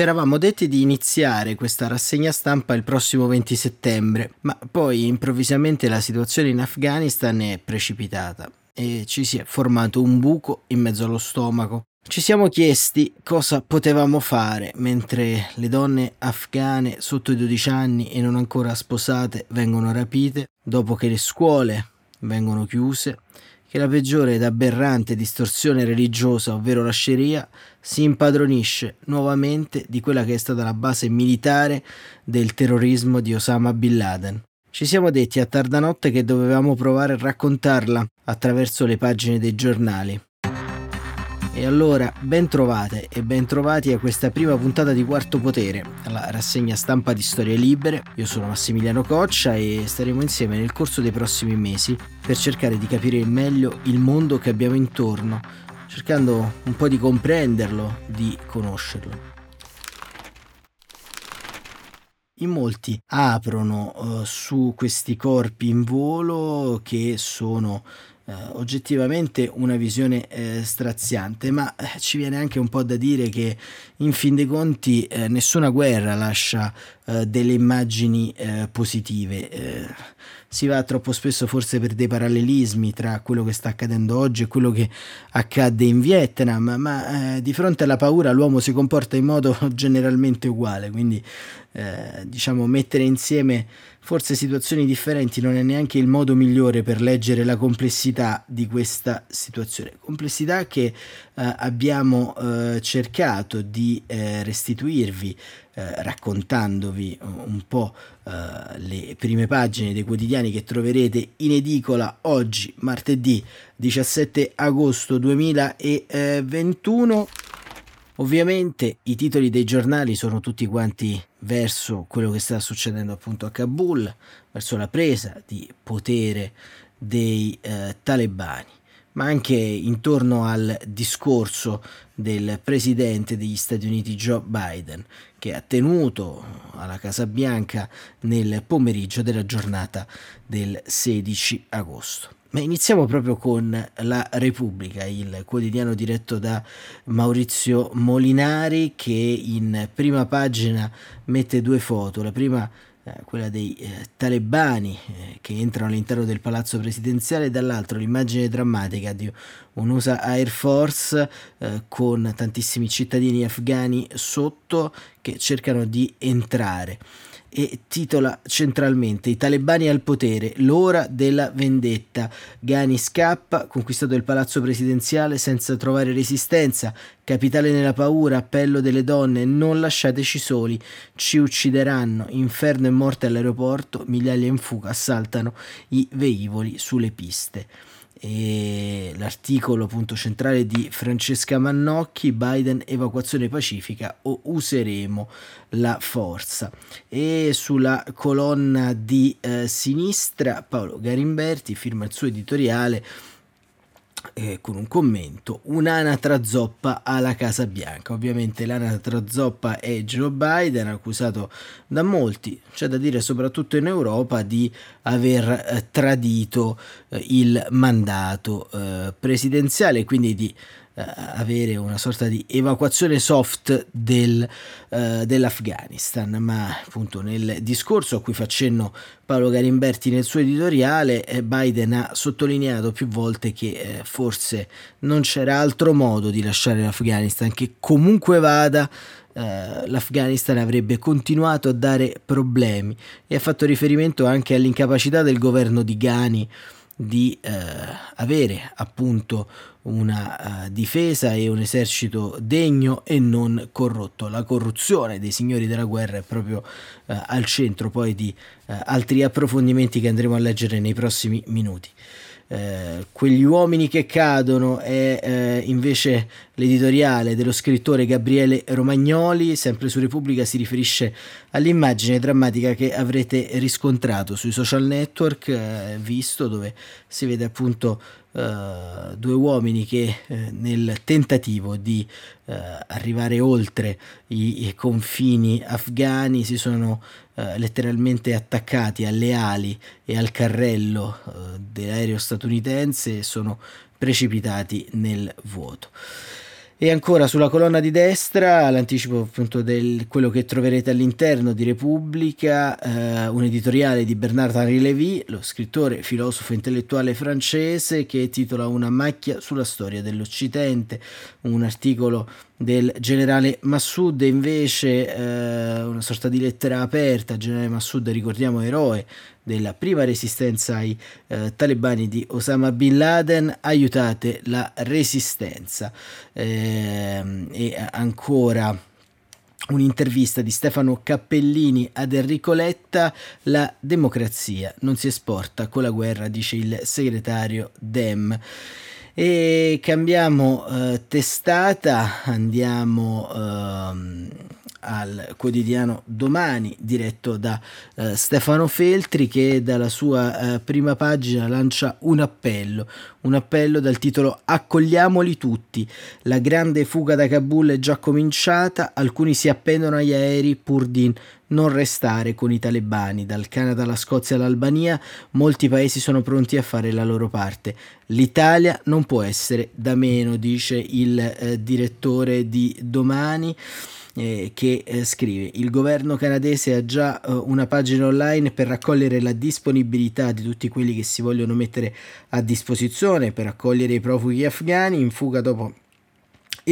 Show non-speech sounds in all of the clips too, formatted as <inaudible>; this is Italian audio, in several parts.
Ci eravamo detti di iniziare questa rassegna stampa il prossimo 20 settembre, ma poi improvvisamente la situazione in Afghanistan è precipitata e ci si è formato un buco in mezzo allo stomaco. Ci siamo chiesti cosa potevamo fare mentre le donne afghane sotto i 12 anni e non ancora sposate vengono rapite, dopo che le scuole vengono chiuse, che la peggiore ed aberrante distorsione religiosa, ovvero la Sharia, si impadronisce nuovamente di quella che è stata la base militare del terrorismo di Osama Bin Laden. Ci siamo detti a tarda notte che dovevamo provare a raccontarla attraverso le pagine dei giornali. E allora, ben trovate e ben trovati a questa prima puntata di Quarto Potere, la rassegna stampa di Storie Libere. Io sono Massimiliano Coccia e staremo insieme nel corso dei prossimi mesi per cercare di capire meglio il mondo che abbiamo intorno, cercando un po' di comprenderlo, di conoscerlo. In molti aprono uh, su questi corpi in volo che sono eh, oggettivamente una visione eh, straziante, ma eh, ci viene anche un po' da dire che in fin dei conti eh, nessuna guerra lascia eh, delle immagini eh, positive. si va troppo spesso forse per dei parallelismi tra quello che sta accadendo oggi e quello che accadde in Vietnam, ma di fronte alla paura l'uomo si comporta in modo <laughs> generalmente uguale, quindi diciamo mettere insieme forse situazioni differenti non è neanche il modo migliore per leggere la complessità di questa situazione. Complessità che eh, abbiamo eh, cercato di eh, restituirvi eh, raccontandovi un po' eh, le prime pagine dei quotidiani che troverete in edicola oggi, martedì 17 agosto 2021. Ovviamente i titoli dei giornali sono tutti quanti verso quello che sta succedendo appunto a Kabul, verso la presa di potere dei eh, talebani, ma anche intorno al discorso del presidente degli Stati Uniti Joe Biden, che ha tenuto alla Casa Bianca nel pomeriggio della giornata del 16 agosto. Ma iniziamo proprio con La Repubblica, il quotidiano diretto da Maurizio Molinari che in prima pagina mette due foto. La prima eh, quella dei eh, talebani eh, che entrano all'interno del palazzo presidenziale e dall'altro l'immagine drammatica di un'USA Air Force eh, con tantissimi cittadini afghani sotto che cercano di entrare e titola centralmente I talebani al potere, l'ora della vendetta. Ghani scappa, conquistato il palazzo presidenziale senza trovare resistenza, capitale nella paura, appello delle donne, non lasciateci soli, ci uccideranno, inferno e morte all'aeroporto, migliaia in fuga assaltano i velivoli sulle piste e l'articolo appunto centrale di Francesca Mannocchi Biden evacuazione pacifica o useremo la forza? E sulla colonna di eh, sinistra Paolo Garimberti firma il suo editoriale eh, con un commento, un'anatra zoppa alla Casa Bianca. Ovviamente l'anatra zoppa è Joe Biden, accusato da molti, c'è da dire soprattutto in Europa, di aver eh, tradito eh, il mandato eh, presidenziale, quindi di avere una sorta di evacuazione soft del, uh, dell'Afghanistan, ma appunto nel discorso a cui fa cenno Paolo Garimberti nel suo editoriale, eh, Biden ha sottolineato più volte che eh, forse non c'era altro modo di lasciare l'Afghanistan, che comunque vada Uh, l'Afghanistan avrebbe continuato a dare problemi e ha fatto riferimento anche all'incapacità del governo di Ghani di uh, avere appunto una uh, difesa e un esercito degno e non corrotto. La corruzione dei signori della guerra è proprio uh, al centro poi di uh, altri approfondimenti che andremo a leggere nei prossimi minuti. quegli uomini che cadono è invece l'editoriale dello scrittore Gabriele Romagnoli, sempre su Repubblica si riferisce all'immagine drammatica che avrete riscontrato sui social network, visto dove si vede appunto Uh, due uomini che uh, nel tentativo di uh, arrivare oltre i, i, confini afghani si sono letteralmente attaccati alle ali e al carrello dell'aereo statunitense e sono precipitati nel vuoto. E ancora sulla colonna di destra, l'anticipo appunto di quello che troverete all'interno di Repubblica, eh, un editoriale di Bernard-Henri Lévy, lo scrittore, filosofo intellettuale francese, che titola Una macchia sulla storia dell'Occidente, un articolo del generale Massoud invece eh, una sorta di lettera aperta, generale Massoud ricordiamo eroe della prima resistenza ai eh, talebani di Osama Bin Laden, aiutate la resistenza. Eh, e ancora un'intervista di Stefano Cappellini ad Enrico Letta, la democrazia non si esporta con la guerra, dice il segretario Dem. E cambiamo eh, testata, andiamo ehm, al quotidiano Domani, diretto da eh, Stefano Feltri, che dalla sua eh, prima pagina lancia un appello, un appello dal titolo Accogliamoli tutti. La grande fuga da Kabul è già cominciata, alcuni si appendono agli aerei pur di non restare con i talebani. Dal Canada alla Scozia all'Albania, molti paesi sono pronti a fare la loro parte. L'Italia non può essere da meno, dice il eh, direttore di Domani. Eh, che eh, scrive il governo canadese ha già eh, una pagina online per raccogliere la disponibilità di tutti quelli che si vogliono mettere a disposizione per accogliere i profughi afghani in fuga dopo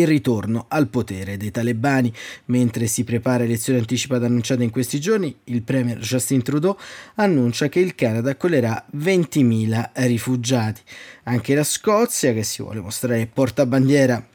il ritorno al potere dei talebani. Mentre si prepara elezione anticipata annunciata in questi giorni, il premier Justin Trudeau annuncia che il Canada accoglierà 20.000 rifugiati. Anche la Scozia, che si vuole mostrare portabandiera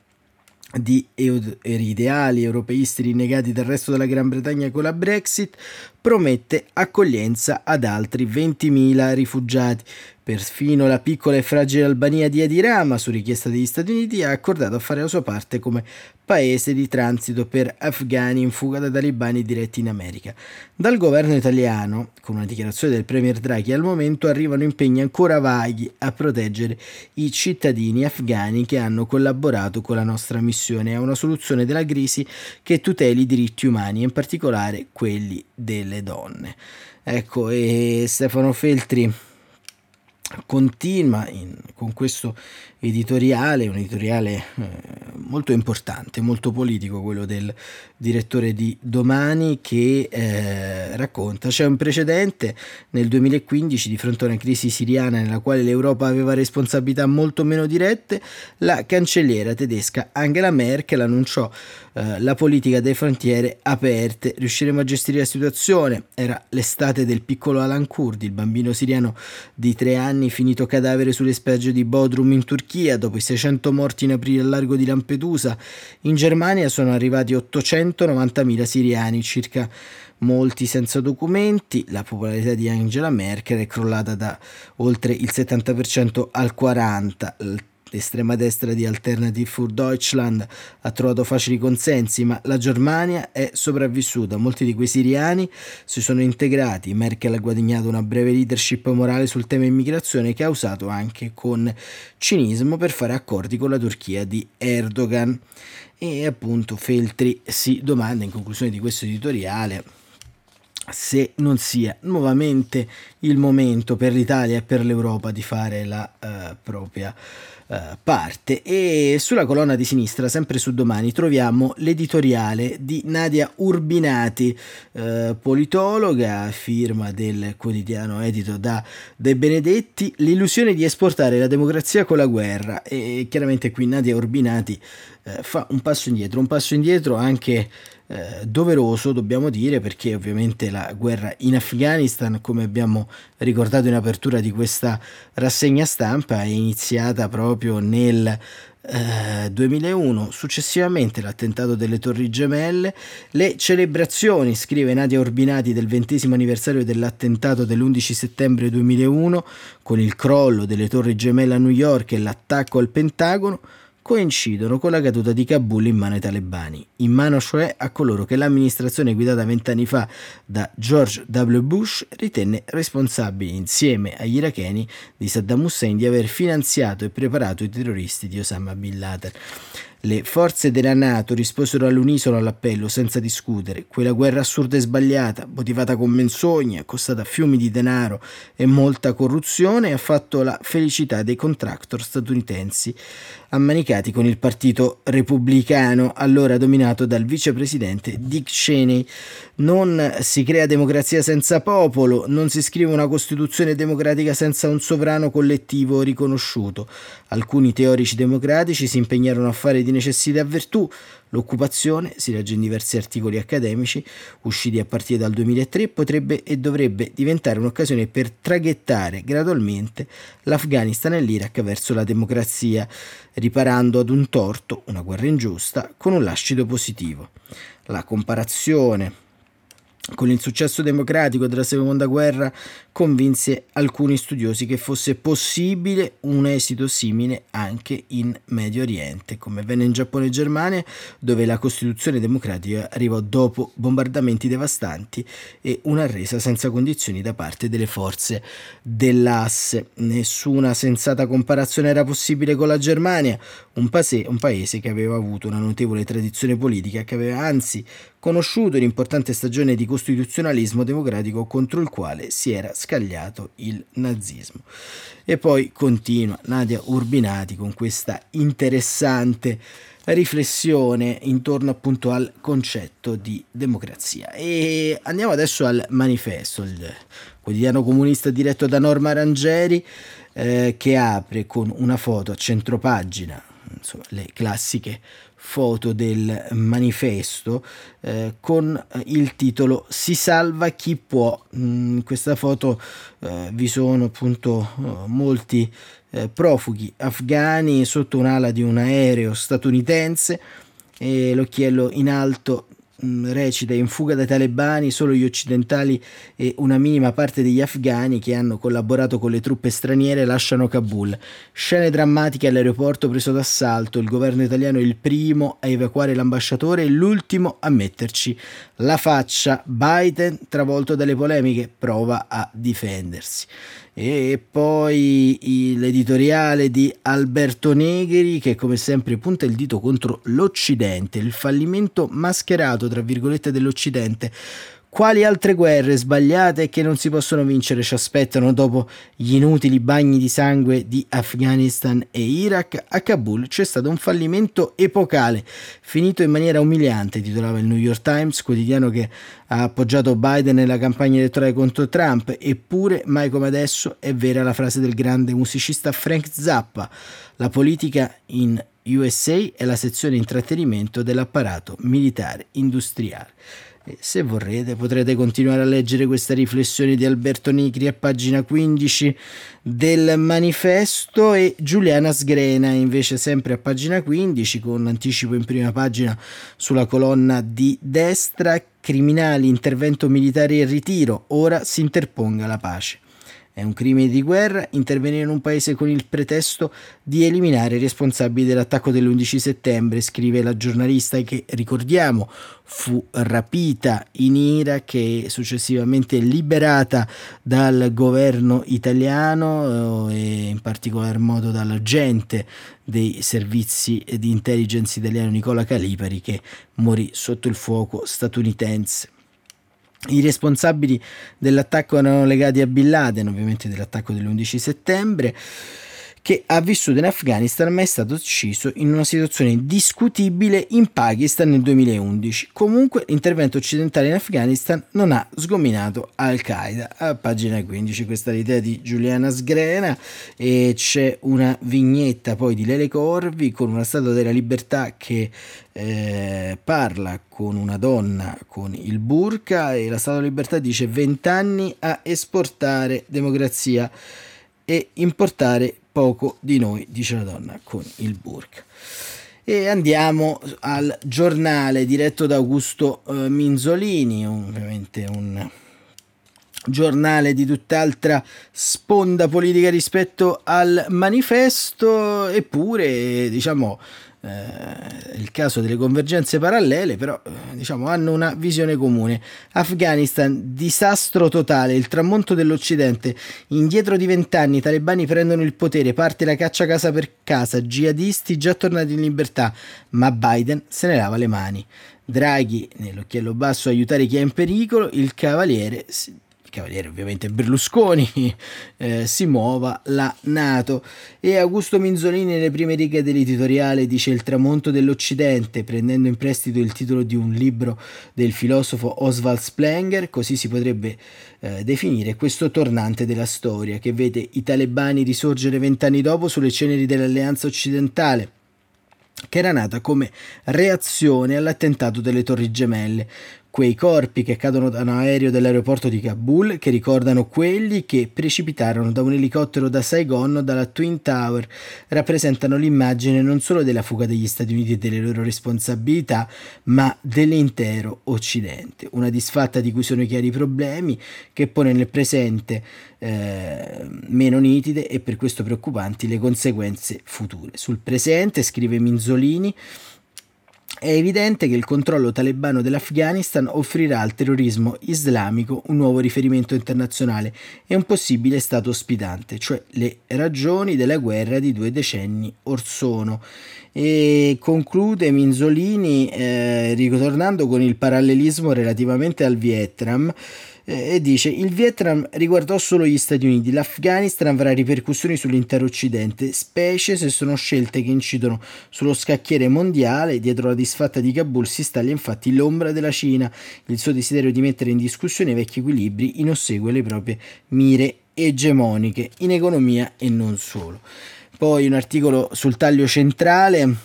di ideali europeisti rinnegati dal resto della Gran Bretagna con la Brexit, promette accoglienza ad altri 20.000 rifugiati. Perfino la piccola e fragile Albania di Adirama, su richiesta degli Stati Uniti, ha accordato a fare la sua parte come paese di transito per afghani in fuga da talibani diretti in America. Dal governo italiano, con una dichiarazione del premier Draghi, al momento arrivano impegni ancora vaghi a proteggere i cittadini afghani che hanno collaborato con la nostra missione a una soluzione della crisi che tuteli i diritti umani, in particolare quelli delle donne. Ecco, e Stefano Feltri continua in, con questo editoriale, un editoriale eh, molto importante, molto politico, quello del direttore di Domani che eh, racconta c'è un precedente nel 2015 di fronte a una crisi siriana nella quale l'Europa aveva responsabilità molto meno dirette, la cancelliera tedesca Angela Merkel annunciò eh, la politica delle frontiere aperte, riusciremo a gestire la situazione, era l'estate del piccolo Alan Kurdi, il bambino siriano di tre anni finito cadavere sulle spiagge di Bodrum in Turchia dopo i 600 morti in aprile al largo di Lampedusa, in Germania sono arrivati 890.000 siriani, circa. Molti senza documenti, la popolarità di Angela Merkel è crollata da oltre il 70% al 40%, L'estrema destra di Alternative für Deutschland ha trovato facili consensi, ma la Germania è sopravvissuta. Molti di quei siriani si sono integrati. Merkel ha guadagnato una breve leadership morale sul tema immigrazione che ha usato anche con cinismo per fare accordi con la Turchia di Erdogan. E appunto Feltri si domanda in conclusione di questo editoriale se non sia nuovamente il momento per l'Italia e per l'Europa di fare la uh, propria uh, parte. E sulla colonna di sinistra, sempre su domani, troviamo l'editoriale di Nadia Urbinati, uh, politologa, firma del quotidiano edito da De Benedetti, l'illusione di esportare la democrazia con la guerra. E chiaramente qui Nadia Urbinati fa un passo indietro, un passo indietro anche eh, doveroso, dobbiamo dire, perché ovviamente la guerra in Afghanistan, come abbiamo ricordato in apertura di questa rassegna stampa, è iniziata proprio nel eh, 2001, successivamente l'attentato delle Torri Gemelle, le celebrazioni, scrive Nadia Orbinati, del ventesimo anniversario dell'attentato dell'11 settembre 2001, con il crollo delle Torri Gemelle a New York e l'attacco al Pentagono, coincidono con la caduta di Kabul in mano ai talebani, in mano cioè a coloro che l'amministrazione guidata vent'anni fa da George W. Bush ritenne responsabili insieme agli iracheni di Saddam Hussein di aver finanziato e preparato i terroristi di Osama Bin Laden. Le forze della Nato risposero all'unisono all'appello senza discutere. Quella guerra assurda e sbagliata, motivata con menzogne, costata fiumi di denaro e molta corruzione, ha fatto la felicità dei contractor statunitensi ammanicati con il Partito Repubblicano, allora dominato dal vicepresidente Dick Cheney. Non si crea democrazia senza popolo, non si scrive una Costituzione democratica senza un sovrano collettivo riconosciuto. Alcuni teorici democratici si impegnarono a fare di necessità virtù, L'occupazione, si legge in diversi articoli accademici usciti a partire dal 2003, potrebbe e dovrebbe diventare un'occasione per traghettare gradualmente l'Afghanistan e l'Iraq verso la democrazia, riparando ad un torto, una guerra ingiusta, con un lascito positivo. La comparazione con il successo democratico della seconda guerra convinse alcuni studiosi che fosse possibile un esito simile anche in Medio Oriente, come avvenne in Giappone e Germania, dove la Costituzione democratica arrivò dopo bombardamenti devastanti e una resa senza condizioni da parte delle forze dell'asse. Nessuna sensata comparazione era possibile con la Germania, un, paese, un paese che aveva avuto una notevole tradizione politica, che aveva anzi conosciuto l'importante stagione di costituzionalismo democratico contro il quale si era scagliato il nazismo. E poi continua Nadia Urbinati con questa interessante riflessione intorno appunto al concetto di democrazia. E andiamo adesso al manifesto, il quotidiano comunista diretto da Norma Rangeri, eh, che apre con una foto a centropagina, insomma, le classiche foto del manifesto eh, con eh, il titolo Si salva chi può. Mm, in questa foto eh, vi sono appunto eh, molti eh, profughi afghani sotto un'ala di un aereo statunitense e l'occhiello in alto recita in fuga dai talebani solo gli occidentali e una minima parte degli afghani che hanno collaborato con le truppe straniere lasciano Kabul. Scene drammatiche all'aeroporto preso d'assalto, il governo italiano è il primo a evacuare l'ambasciatore e l'ultimo a metterci la faccia. Biden, travolto dalle polemiche, prova a difendersi e poi l'editoriale di Alberto Negri che come sempre punta il dito contro l'Occidente, il fallimento mascherato tra virgolette dell'Occidente quali altre guerre sbagliate che non si possono vincere ci aspettano dopo gli inutili bagni di sangue di Afghanistan e Iraq? A Kabul c'è stato un fallimento epocale, finito in maniera umiliante, titolava il New York Times, quotidiano che ha appoggiato Biden nella campagna elettorale contro Trump, eppure mai come adesso è vera la frase del grande musicista Frank Zappa, la politica in USA è la sezione intrattenimento dell'apparato militare industriale. E se vorrete potrete continuare a leggere questa riflessione di Alberto Nicri a pagina 15 del manifesto. E Giuliana Sgrena invece sempre a pagina 15 con anticipo in prima pagina sulla colonna di destra. Criminali, intervento militare e ritiro, ora si interponga la pace. È un crimine di guerra intervenire in un paese con il pretesto di eliminare i responsabili dell'attacco dell'11 settembre, scrive la giornalista che, ricordiamo, fu rapita in Iraq e successivamente liberata dal governo italiano eh, e in particolar modo dall'agente dei servizi di intelligence italiano Nicola Calipari che morì sotto il fuoco statunitense. I responsabili dell'attacco erano legati a Bin Laden, ovviamente dell'attacco dell'11 settembre che ha vissuto in Afghanistan ma è stato ucciso in una situazione discutibile in Pakistan nel 2011. Comunque l'intervento occidentale in Afghanistan non ha sgominato Al-Qaeda. A pagina 15 questa è l'idea di Giuliana Sgrena e c'è una vignetta poi di Lele Corvi con una statua della libertà che eh, parla con una donna con il burka e la statua della libertà dice 20 anni a esportare democrazia e importare poco di noi, dice la donna con il burka. E andiamo al giornale diretto da Augusto eh, Minzolini, ovviamente un giornale di tutt'altra sponda politica rispetto al manifesto, eppure diciamo eh, il caso delle convergenze parallele, però eh, diciamo, hanno una visione comune. Afghanistan, disastro totale, il tramonto dell'Occidente, indietro di vent'anni i talebani prendono il potere, parte la caccia casa per casa, jihadisti già tornati in libertà, ma Biden se ne lava le mani. Draghi, nell'occhiello basso, aiutare chi è in pericolo, il cavaliere cavaliere ovviamente Berlusconi, eh, si muova la Nato. E Augusto Minzolini nelle prime righe dell'editoriale dice il tramonto dell'Occidente, prendendo in prestito il titolo di un libro del filosofo Oswald Splenger, così si potrebbe eh, definire questo tornante della storia che vede i talebani risorgere vent'anni dopo sulle ceneri dell'alleanza occidentale che era nata come reazione all'attentato delle Torri Gemelle, quei corpi che cadono da un aereo dell'aeroporto di Kabul che ricordano quelli che precipitarono da un elicottero da Saigon dalla Twin Tower, rappresentano l'immagine non solo della fuga degli Stati Uniti e delle loro responsabilità, ma dell'intero Occidente. Una disfatta di cui sono chiari i problemi, che pone nel presente eh, meno nitide e per questo preoccupanti le conseguenze future. Sul presente, scrive Minzolini, è evidente che il controllo talebano dell'Afghanistan offrirà al terrorismo islamico un nuovo riferimento internazionale e un possibile stato ospitante, cioè le ragioni della guerra di due decenni or sono. E conclude Minzolini eh, ritornando con il parallelismo relativamente al Vietnam e dice il Vietnam riguardò solo gli Stati Uniti, l'Afghanistan avrà ripercussioni sull'intero Occidente, specie se sono scelte che incidono sullo scacchiere mondiale, dietro la disfatta di Kabul si staglia infatti l'ombra della Cina, il suo desiderio di mettere in discussione i vecchi equilibri in ossequio alle proprie mire egemoniche in economia e non solo. Poi un articolo sul taglio centrale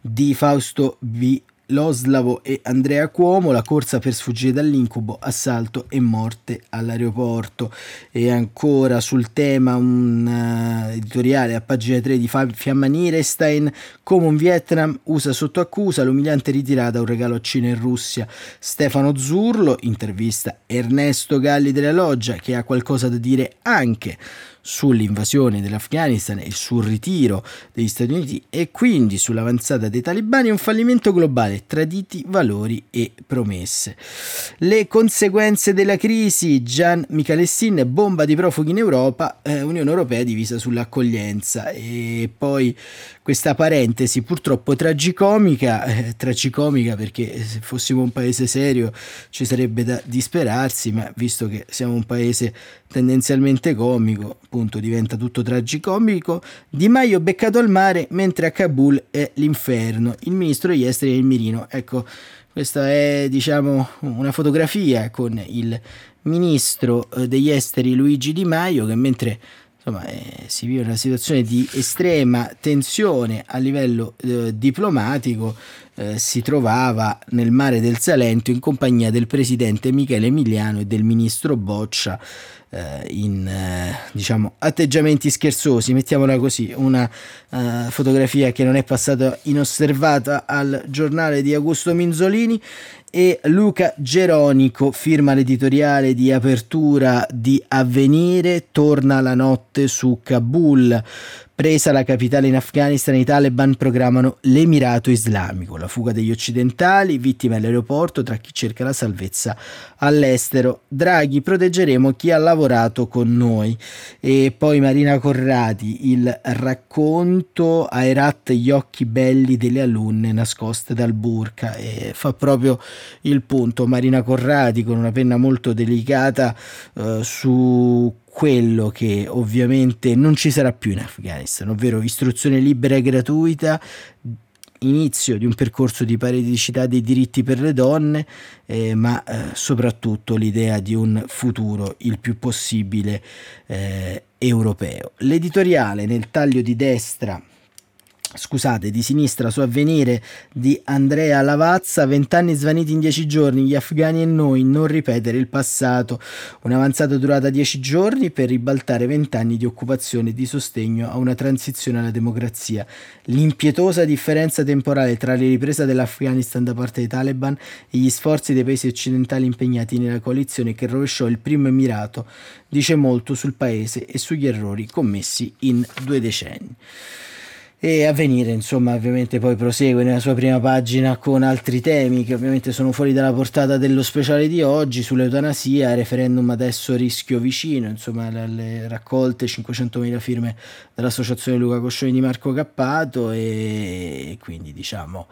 di Fausto V. Loslavo e Andrea Cuomo, la corsa per sfuggire dall'incubo, assalto e morte all'aeroporto. E ancora sul tema un uh, editoriale a pagina 3 di Fiamma Nirestein, come un Vietnam usa sotto accusa l'umiliante ritirata un regalo a Cina e Russia. Stefano Zurlo, intervista Ernesto Galli della Loggia, che ha qualcosa da dire anche sull'invasione dell'Afghanistan e sul ritiro degli Stati Uniti e quindi sull'avanzata dei talibani è un fallimento globale, traditi valori e promesse. Le conseguenze della crisi, Gian Michalessin, bomba di profughi in Europa, eh, Unione Europea divisa sull'accoglienza e poi questa parentesi purtroppo tragicomica, eh, tragicomica perché se fossimo un paese serio ci sarebbe da disperarsi, ma visto che siamo un paese tendenzialmente comico, appunto diventa tutto tragicomico. Di Maio beccato al mare mentre a Kabul è l'inferno. Il ministro degli esteri è il mirino. Ecco, questa è diciamo una fotografia con il ministro eh, degli esteri Luigi Di Maio che mentre insomma, eh, si vive una situazione di estrema tensione a livello eh, diplomatico eh, si trovava nel mare del Salento in compagnia del presidente Michele Emiliano e del ministro Boccia eh, in eh, diciamo atteggiamenti scherzosi, mettiamola così, una uh, fotografia che non è passata inosservata al giornale di Augusto Minzolini e Luca Geronico firma l'editoriale di apertura di Avvenire, torna la notte su Kabul. Presa la capitale in Afghanistan, i Taliban programmano l'Emirato Islamico, la fuga degli occidentali, vittime all'aeroporto tra chi cerca la salvezza all'estero. Draghi, proteggeremo chi ha lavorato con noi. E poi Marina Corradi, il racconto a Herat gli occhi belli delle alunne nascoste dal burka e fa proprio il punto. Marina Corradi con una penna molto delicata eh, su quello che ovviamente non ci sarà più in Afghanistan, ovvero istruzione libera e gratuita, inizio di un percorso di paridicità dei diritti per le donne, eh, ma eh, soprattutto l'idea di un futuro il più possibile eh, europeo. L'editoriale nel taglio di destra scusate, di sinistra su avvenire di Andrea Lavazza, vent'anni svaniti in dieci giorni, gli afghani e noi, non ripetere il passato, un'avanzata durata dieci giorni per ribaltare vent'anni di occupazione e di sostegno a una transizione alla democrazia, l'impietosa differenza temporale tra le riprese dell'Afghanistan da parte dei Taliban e gli sforzi dei paesi occidentali impegnati nella coalizione che rovesciò il primo Emirato dice molto sul paese e sugli errori commessi in due decenni. E Avvenire insomma ovviamente poi prosegue nella sua prima pagina con altri temi che ovviamente sono fuori dalla portata dello speciale di oggi sull'eutanasia, referendum adesso rischio vicino, insomma le, raccolte 500.000 firme dell'associazione Luca Coscioni di Marco Cappato e quindi diciamo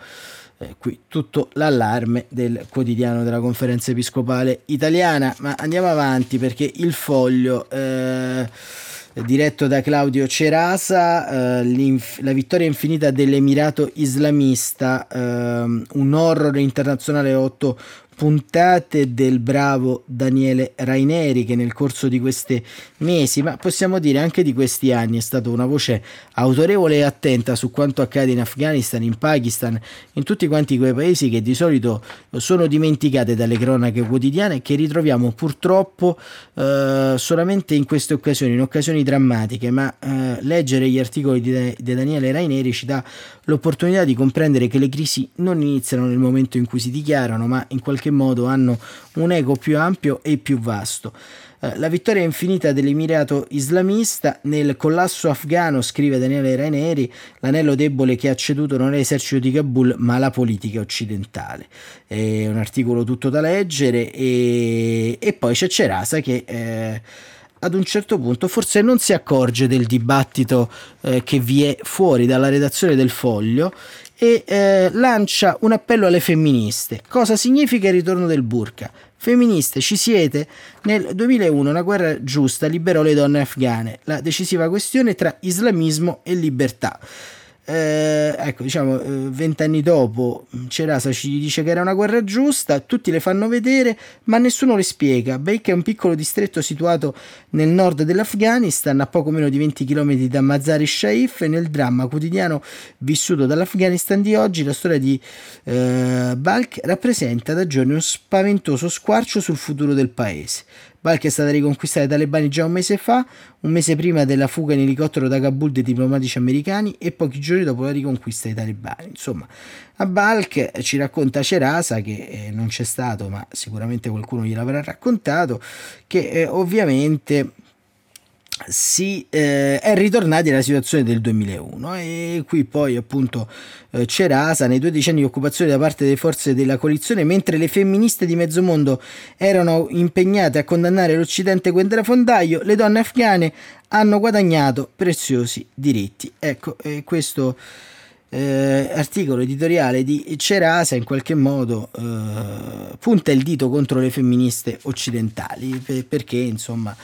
eh, qui tutto l'allarme del quotidiano della conferenza episcopale italiana, ma andiamo avanti perché il foglio... Eh, diretto da Claudio Cerasa, eh, la vittoria infinita dell'Emirato Islamista, eh, un horror internazionale 8 puntate del bravo Daniele Raineri che nel corso di questi mesi, ma possiamo dire anche di questi anni, è stata una voce autorevole e attenta su quanto accade in Afghanistan, in Pakistan, in tutti quanti quei paesi che di solito sono dimenticate dalle cronache quotidiane e che ritroviamo purtroppo eh, solamente in queste occasioni, in occasioni drammatiche, ma eh, leggere gli articoli di, di Daniele Raineri ci dà l'opportunità di comprendere che le crisi non iniziano nel momento in cui si dichiarano, ma in qualche modo hanno un ego più ampio e più vasto. Eh, la vittoria infinita dell'Emirato Islamista nel collasso afghano, scrive Daniele Raineri, l'anello debole che ha ceduto non è l'esercito di Kabul ma la politica occidentale. È un articolo tutto da leggere e, e poi c'è Cerasa che... Eh, ad un certo punto forse non si accorge del dibattito eh, che vi è fuori dalla redazione del foglio e eh, lancia un appello alle femministe. Cosa significa il ritorno del burka? Femministe, ci siete? Nel 2001 una guerra giusta liberò le donne afghane, la decisiva questione tra islamismo e libertà eh, ecco, diciamo, eh, vent'anni dopo Cerasa ci dice che era una guerra giusta, tutti le fanno vedere, ma nessuno le spiega. Baik è un piccolo distretto situato nel nord dell'Afghanistan, a poco meno di 20 km da Mazar-e Sharif, e nel dramma quotidiano vissuto dall'Afghanistan di oggi, la storia di eh, Balk rappresenta da giorni uno spaventoso squarcio sul futuro del paese. Balk è stata riconquistata dai talebani già un mese fa, un mese prima della fuga in elicottero da Kabul dei diplomatici americani e pochi giorni dopo la riconquista dei talebani. Insomma, a Balk ci racconta Cerasa, che eh, non c'è stato, ma sicuramente qualcuno gliel'avrà raccontato, che eh, ovviamente si eh, è ritornati alla situazione del 2001 e qui poi appunto eh, Cerasa nei due decenni di occupazione da parte delle forze della coalizione mentre le femministe di mezzo mondo erano impegnate a condannare l'Occidente guerrafondaio le donne afghane hanno guadagnato preziosi diritti. Ecco eh, questo eh, articolo editoriale di Cerasa in qualche modo eh, punta il dito contro le femministe occidentali perché insomma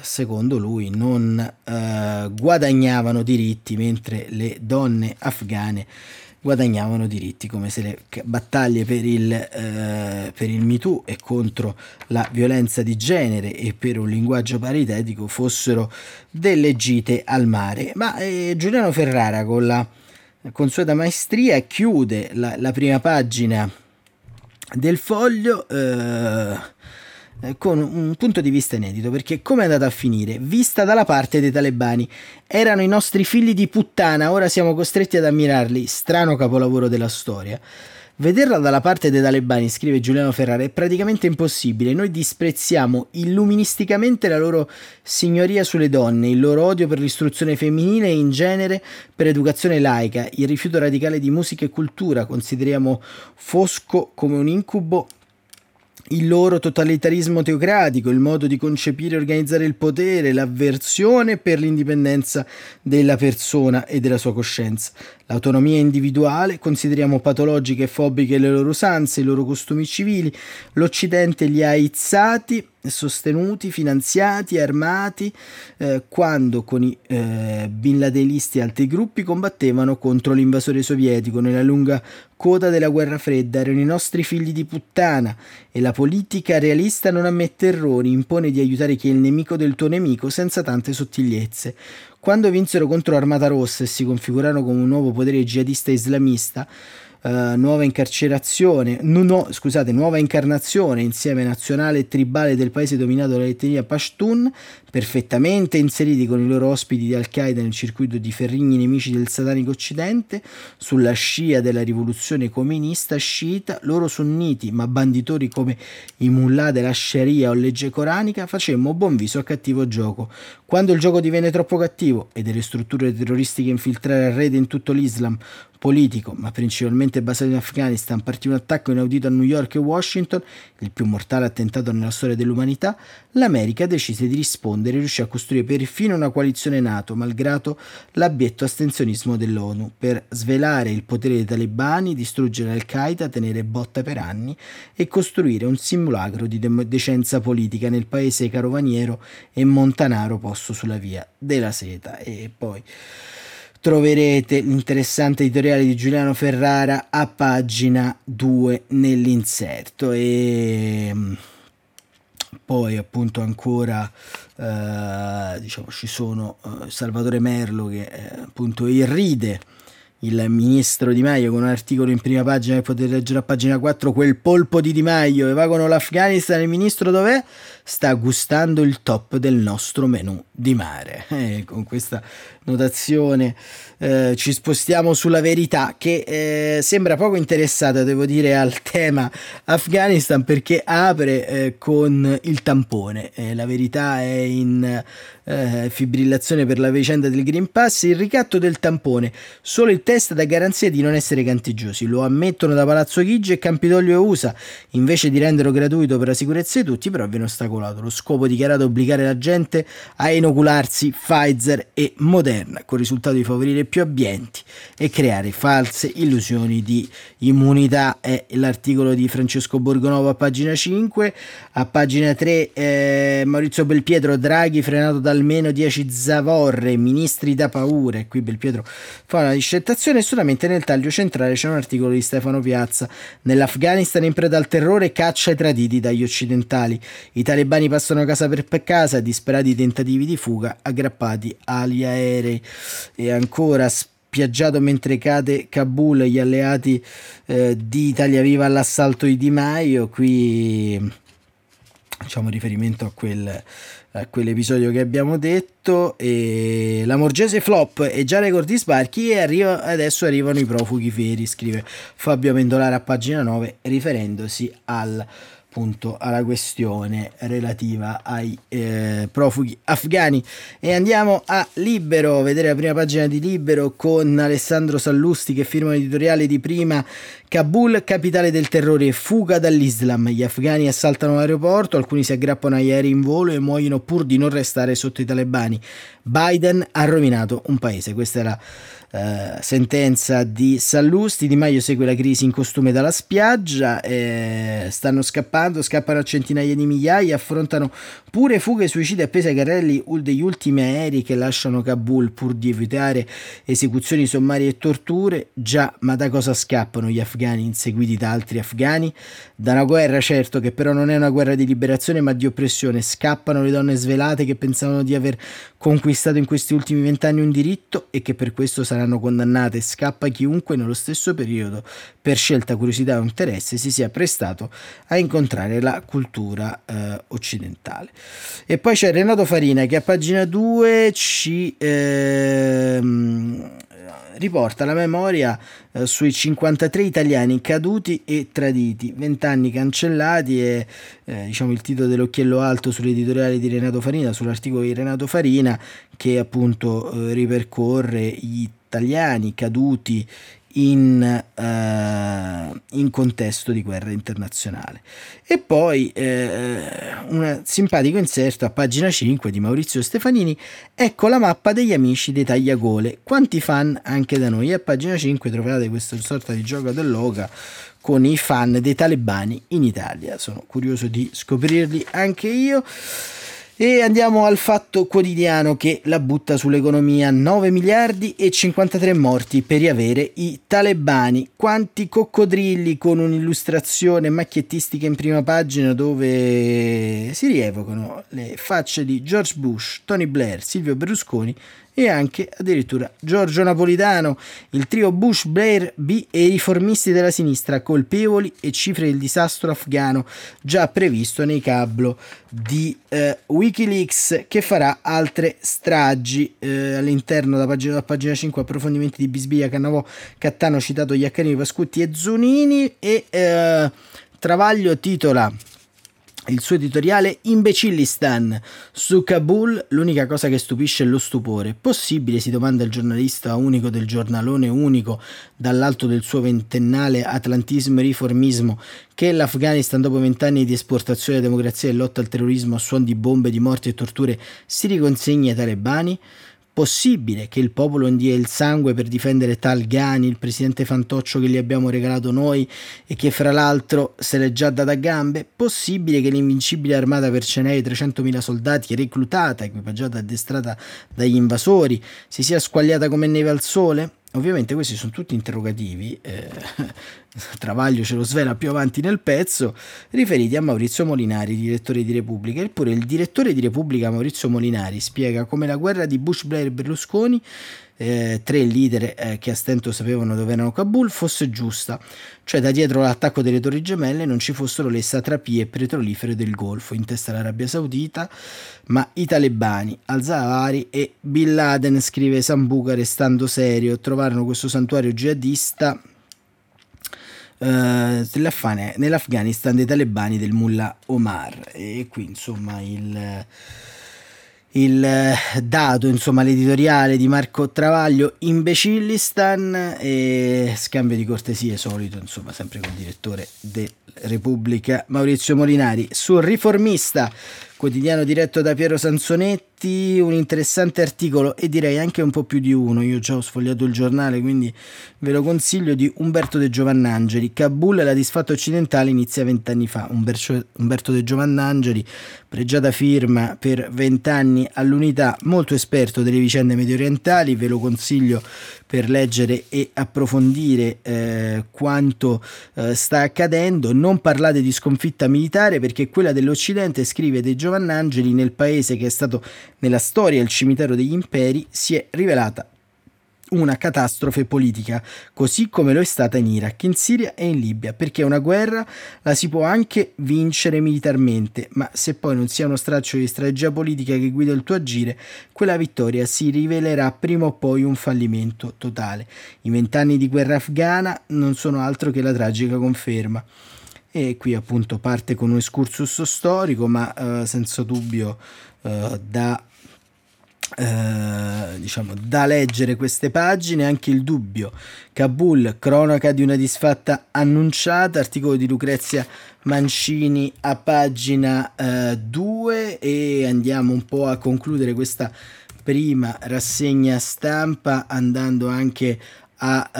secondo lui non eh, guadagnavano diritti mentre le donne afghane guadagnavano diritti come se le battaglie per il, eh, per il MeToo e contro la violenza di genere e per un linguaggio paritetico fossero delle gite al mare. Ma eh, Giuliano Ferrara con la consueta maestria chiude la, la prima pagina del foglio eh, eh, con un punto di vista inedito, perché come è andata a finire? Vista dalla parte dei talebani, erano i nostri figli di puttana, ora siamo costretti ad ammirarli, strano capolavoro della storia. Vederla dalla parte dei talebani, scrive Giuliano Ferrara, è praticamente impossibile. Noi disprezziamo illuministicamente la loro signoria sulle donne, il loro odio per l'istruzione femminile e in genere per educazione laica, il rifiuto radicale di musica e cultura. Consideriamo Fosco come un incubo il loro totalitarismo teocratico, il modo di concepire e organizzare il potere, l'avversione per l'indipendenza della persona e della sua coscienza. L'autonomia individuale, consideriamo patologiche e fobiche le loro usanze, i loro costumi civili, l'Occidente li ha aizzati, sostenuti, finanziati, armati, eh, quando con i eh, bin ladenisti e altri gruppi combattevano contro l'invasore sovietico nella lunga coda della guerra fredda, erano i nostri figli di puttana e la politica realista non ammette errori, impone di aiutare chi è il nemico del tuo nemico senza tante sottigliezze. Quando vinsero contro Armata Rossa e si configurarono come un nuovo potere jihadista islamista, uh, nuova incarcerazione, no, no, scusate, nuova incarnazione insieme nazionale e tribale del paese dominato dall'etnia Pashtun, perfettamente inseriti con i loro ospiti di Al-Qaeda nel circuito di ferrigni nemici del satanico occidente, sulla scia della rivoluzione comunista sciita, loro sunniti ma banditori come i mullah della Sharia o legge coranica, facemmo buon viso a cattivo gioco. Quando il gioco divenne troppo cattivo e delle strutture terroristiche infiltrare a rete in tutto l'Islam politico, ma principalmente basato in Afghanistan, partì un attacco inaudito a New York e Washington, il più mortale attentato nella storia dell'umanità, l'America decise di rispondere e riuscì a costruire perfino una coalizione NATO, malgrado l'abietto astensionismo dell'ONU, per svelare il potere dei talebani, distruggere Al-Qaeda, tenere botta per anni e costruire un simulacro di de- decenza politica nel paese carovaniero e montanaro posto sulla via della seta. E poi troverete l'interessante editoriale di Giuliano Ferrara a pagina 2 nell'inserto. E mm, poi appunto ancora eh, diciamo ci sono eh, Salvatore Merlo che eh, appunto irride il ministro Di Maio con un articolo in prima pagina che potete leggere a pagina 4 quel polpo di Di Maio e va con l'Afghanistan il ministro dov'è? sta gustando il top del nostro menù di mare <laughs> eh, con questa notazione eh, ci spostiamo sulla verità che eh, sembra poco interessata devo dire al tema Afghanistan perché apre eh, con il tampone eh, la verità è in eh, fibrillazione per la vicenda del Green Pass il ricatto del tampone solo il test da garanzia di non essere cantigiosi lo ammettono da Palazzo Chigi e Campidoglio e USA invece di renderlo gratuito per la sicurezza di tutti però viene ostacolato lo scopo dichiarato è obbligare la gente a inocularsi Pfizer e Moderna con il risultato di favorire più ambienti e creare false illusioni di immunità. È l'articolo di Francesco Borgonovo a pagina 5. A pagina 3 eh, Maurizio Belpietro, Draghi frenato da almeno 10 zavorre, ministri da paura. E qui Belpietro fa una discettazione solamente nel taglio centrale c'è un articolo di Stefano Piazza. Nell'Afghanistan in preda al terrore caccia i traditi dagli occidentali. I talebani passano casa per casa, disperati tentativi di fuga aggrappati agli aerei e ancora spiaggiato mentre cade Kabul gli alleati eh, di Italia Viva all'assalto di Di Maio qui facciamo riferimento a, quel, a quell'episodio che abbiamo detto e la Morgese flop e già record di sbarchi e arriva, adesso arrivano i profughi veri scrive Fabio Mendolare a pagina 9 riferendosi al appunto alla questione relativa ai eh, profughi afghani e andiamo a Libero, vedere la prima pagina di Libero con Alessandro Sallusti che firma l'editoriale di prima Kabul, capitale del terrore, fuga dall'Islam. Gli afghani assaltano l'aeroporto, alcuni si aggrappano agli aerei in volo e muoiono pur di non restare sotto i talebani. Biden ha rovinato un paese. Questa è la eh, sentenza di Sallusti. Di Maio segue la crisi in costume dalla spiaggia, eh, stanno scappando, scappano a centinaia di migliaia, affrontano pure fughe suicidi appese ai carrelli degli ultimi aerei che lasciano Kabul pur di evitare esecuzioni sommarie e torture. Già, ma da cosa scappano gli afghani inseguiti da altri afghani? Da una guerra, certo, che però non è una guerra di liberazione ma di oppressione. Scappano le donne svelate che pensavano di aver conquistato in questi ultimi vent'anni un diritto e che per questo saranno saranno condannate scappa chiunque nello stesso periodo, per scelta, curiosità o interesse, si sia prestato a incontrare la cultura eh, occidentale. E poi c'è Renato Farina che a pagina 2 ci ehm, riporta la memoria eh, sui 53 italiani caduti e traditi, 20 anni cancellati e eh, diciamo il titolo dell'occhiello alto sull'editoriale di Renato Farina, sull'articolo di Renato Farina che appunto eh, ripercorre gli italiani caduti in, uh, in, contesto di guerra internazionale. E poi eh, un simpatico inserto a pagina 5 di Maurizio Stefanini, ecco la mappa degli amici dei tagliagole, quanti fan anche da noi. E a pagina 5 trovate questa sorta di gioco dell'oca con i fan dei talebani in Italia. Sono curioso di scoprirli anche io. E andiamo al fatto quotidiano che la butta sull'economia 9 miliardi e 53 morti per riavere i talebani. Quanti coccodrilli con un'illustrazione macchiettistica in prima pagina dove si rievocano le facce di George Bush, Tony Blair, Silvio Berlusconi e anche addirittura Giorgio Napolitano, il trio Bush, Blair, B e i riformisti della sinistra colpevoli e cifre del disastro afghano già previsto nei cablo di eh, Wikileaks che farà altre stragi eh, all'interno da pagina, da pagina 5 approfondimenti di Bisbiglia, Cannavò, Cattano citato Iaccanini, Pascutti e Zunini e eh, Travaglio titola il suo editoriale Imbecillistan su Kabul l'unica cosa che stupisce è lo stupore. Possibile si domanda il giornalista unico del giornalone unico dall'alto del suo ventennale atlantismo e riformismo che l'Afghanistan dopo vent'anni di esportazione della democrazia e lotta al terrorismo a suon di bombe di morti e torture si riconsegni ai talebani Possibile che il popolo india il sangue per difendere tal Ghani, il presidente fantoccio che gli abbiamo regalato noi e che fra l'altro se l'è già data a gambe? Possibile che l'invincibile armata per cenei 300.000 soldati reclutata, equipaggiata e addestrata dagli invasori si sia squagliata come neve al sole? Ovviamente questi sono tutti interrogativi, eh, <laughs> Travaglio ce lo svela più avanti nel pezzo, riferiti a Maurizio Molinari, direttore di Repubblica. Eppure il direttore di Repubblica Maurizio Molinari spiega come la guerra di Bush, Blair e Berlusconi eh, tre leader eh, che a stento sapevano dove erano Kabul fosse giusta, cioè da dietro l'attacco delle torri gemelle non ci fossero le satrapie petrolifere del Golfo, in testa l'Arabia Saudita, ma i talebani, al-Zawahiri e Bin Laden, scrive Sambuca restando serio, trovarono questo santuario jihadista Uh, nell'Afghanistan dei talebani del mullah Omar. E qui insomma il il eh, dato, insomma, l'editoriale di Marco Travaglio Imbecillistan e scambio di cortesie solito, insomma, sempre con il direttore della Repubblica Maurizio Molinari. Sul riformista quotidiano diretto da Piero Sansonetti, un interessante articolo e direi anche un po' più di uno. Io già ho sfogliato il giornale, quindi ve lo consiglio di Umberto De Giovannangeli. Kabul la disfatta occidentale inizia vent'anni fa. Umberto De Giovannangeli, pregiata firma per vent'anni all'unità, molto esperto delle vicende medio orientali, ve lo consiglio per leggere e approfondire eh, quanto eh, sta accadendo. Non parlate di sconfitta militare perché quella dell'Occidente, scrive De Giovannangeli, nel paese che è stato nella storia il cimitero degli imperi, si è rivelata una catastrofe politica, così come lo è stata in Iraq, in Siria e in Libia, perché una guerra la si può anche vincere militarmente, ma se poi non si ha uno straccio di strategia politica che guida il tuo agire, quella vittoria si rivelerà prima o poi un fallimento totale. I vent'anni di guerra afghana non sono altro che la tragica conferma. E qui appunto parte con un excursus storico, ma eh, senza dubbio eh, da eh, diciamo da leggere queste pagine anche il dubbio. Kabul cronaca di una disfatta annunciata articolo di Lucrezia Mancini a pagina 2 eh, e andiamo un po' a concludere questa prima rassegna stampa andando anche a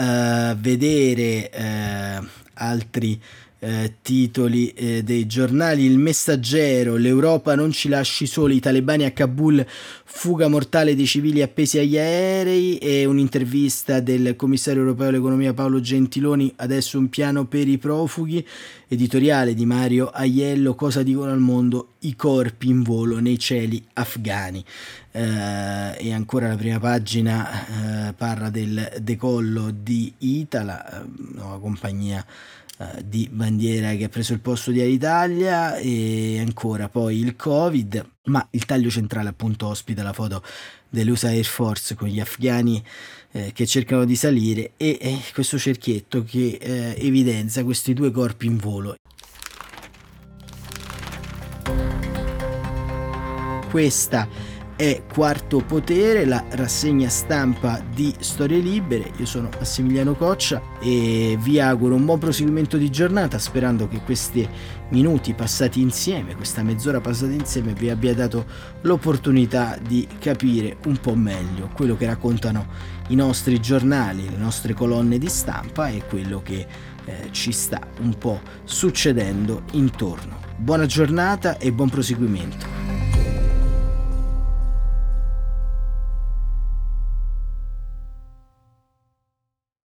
uh, vedere uh, altri eh, titoli eh, dei giornali. Il Messaggero, l'Europa non ci lasci soli, i talebani a Kabul, fuga mortale dei civili appesi agli aerei. E un'intervista del commissario europeo all'economia Paolo Gentiloni, adesso un piano per i profughi, editoriale di Mario Aiello, cosa dicono al mondo i corpi in volo nei cieli afghani. Eh, e ancora la prima pagina eh, parla del decollo di Itala, eh, nuova compagnia di bandiera che ha preso il posto di Alitalia e ancora poi il Covid, ma il taglio centrale appunto ospita la foto dell'USA Air Force con gli afghani eh, che cercano di salire e, e questo cerchietto che eh, evidenzia questi due corpi in volo. Questa è Quarto Potere, la rassegna stampa di Storie Libere. Io sono Massimiliano Coccia e vi auguro un buon proseguimento di giornata sperando che questi minuti passati insieme, questa mezz'ora passata insieme vi abbia dato l'opportunità di capire un po' meglio quello che raccontano i nostri giornali, le nostre colonne di stampa e quello che eh, ci sta un po' succedendo intorno. Buona giornata e buon proseguimento.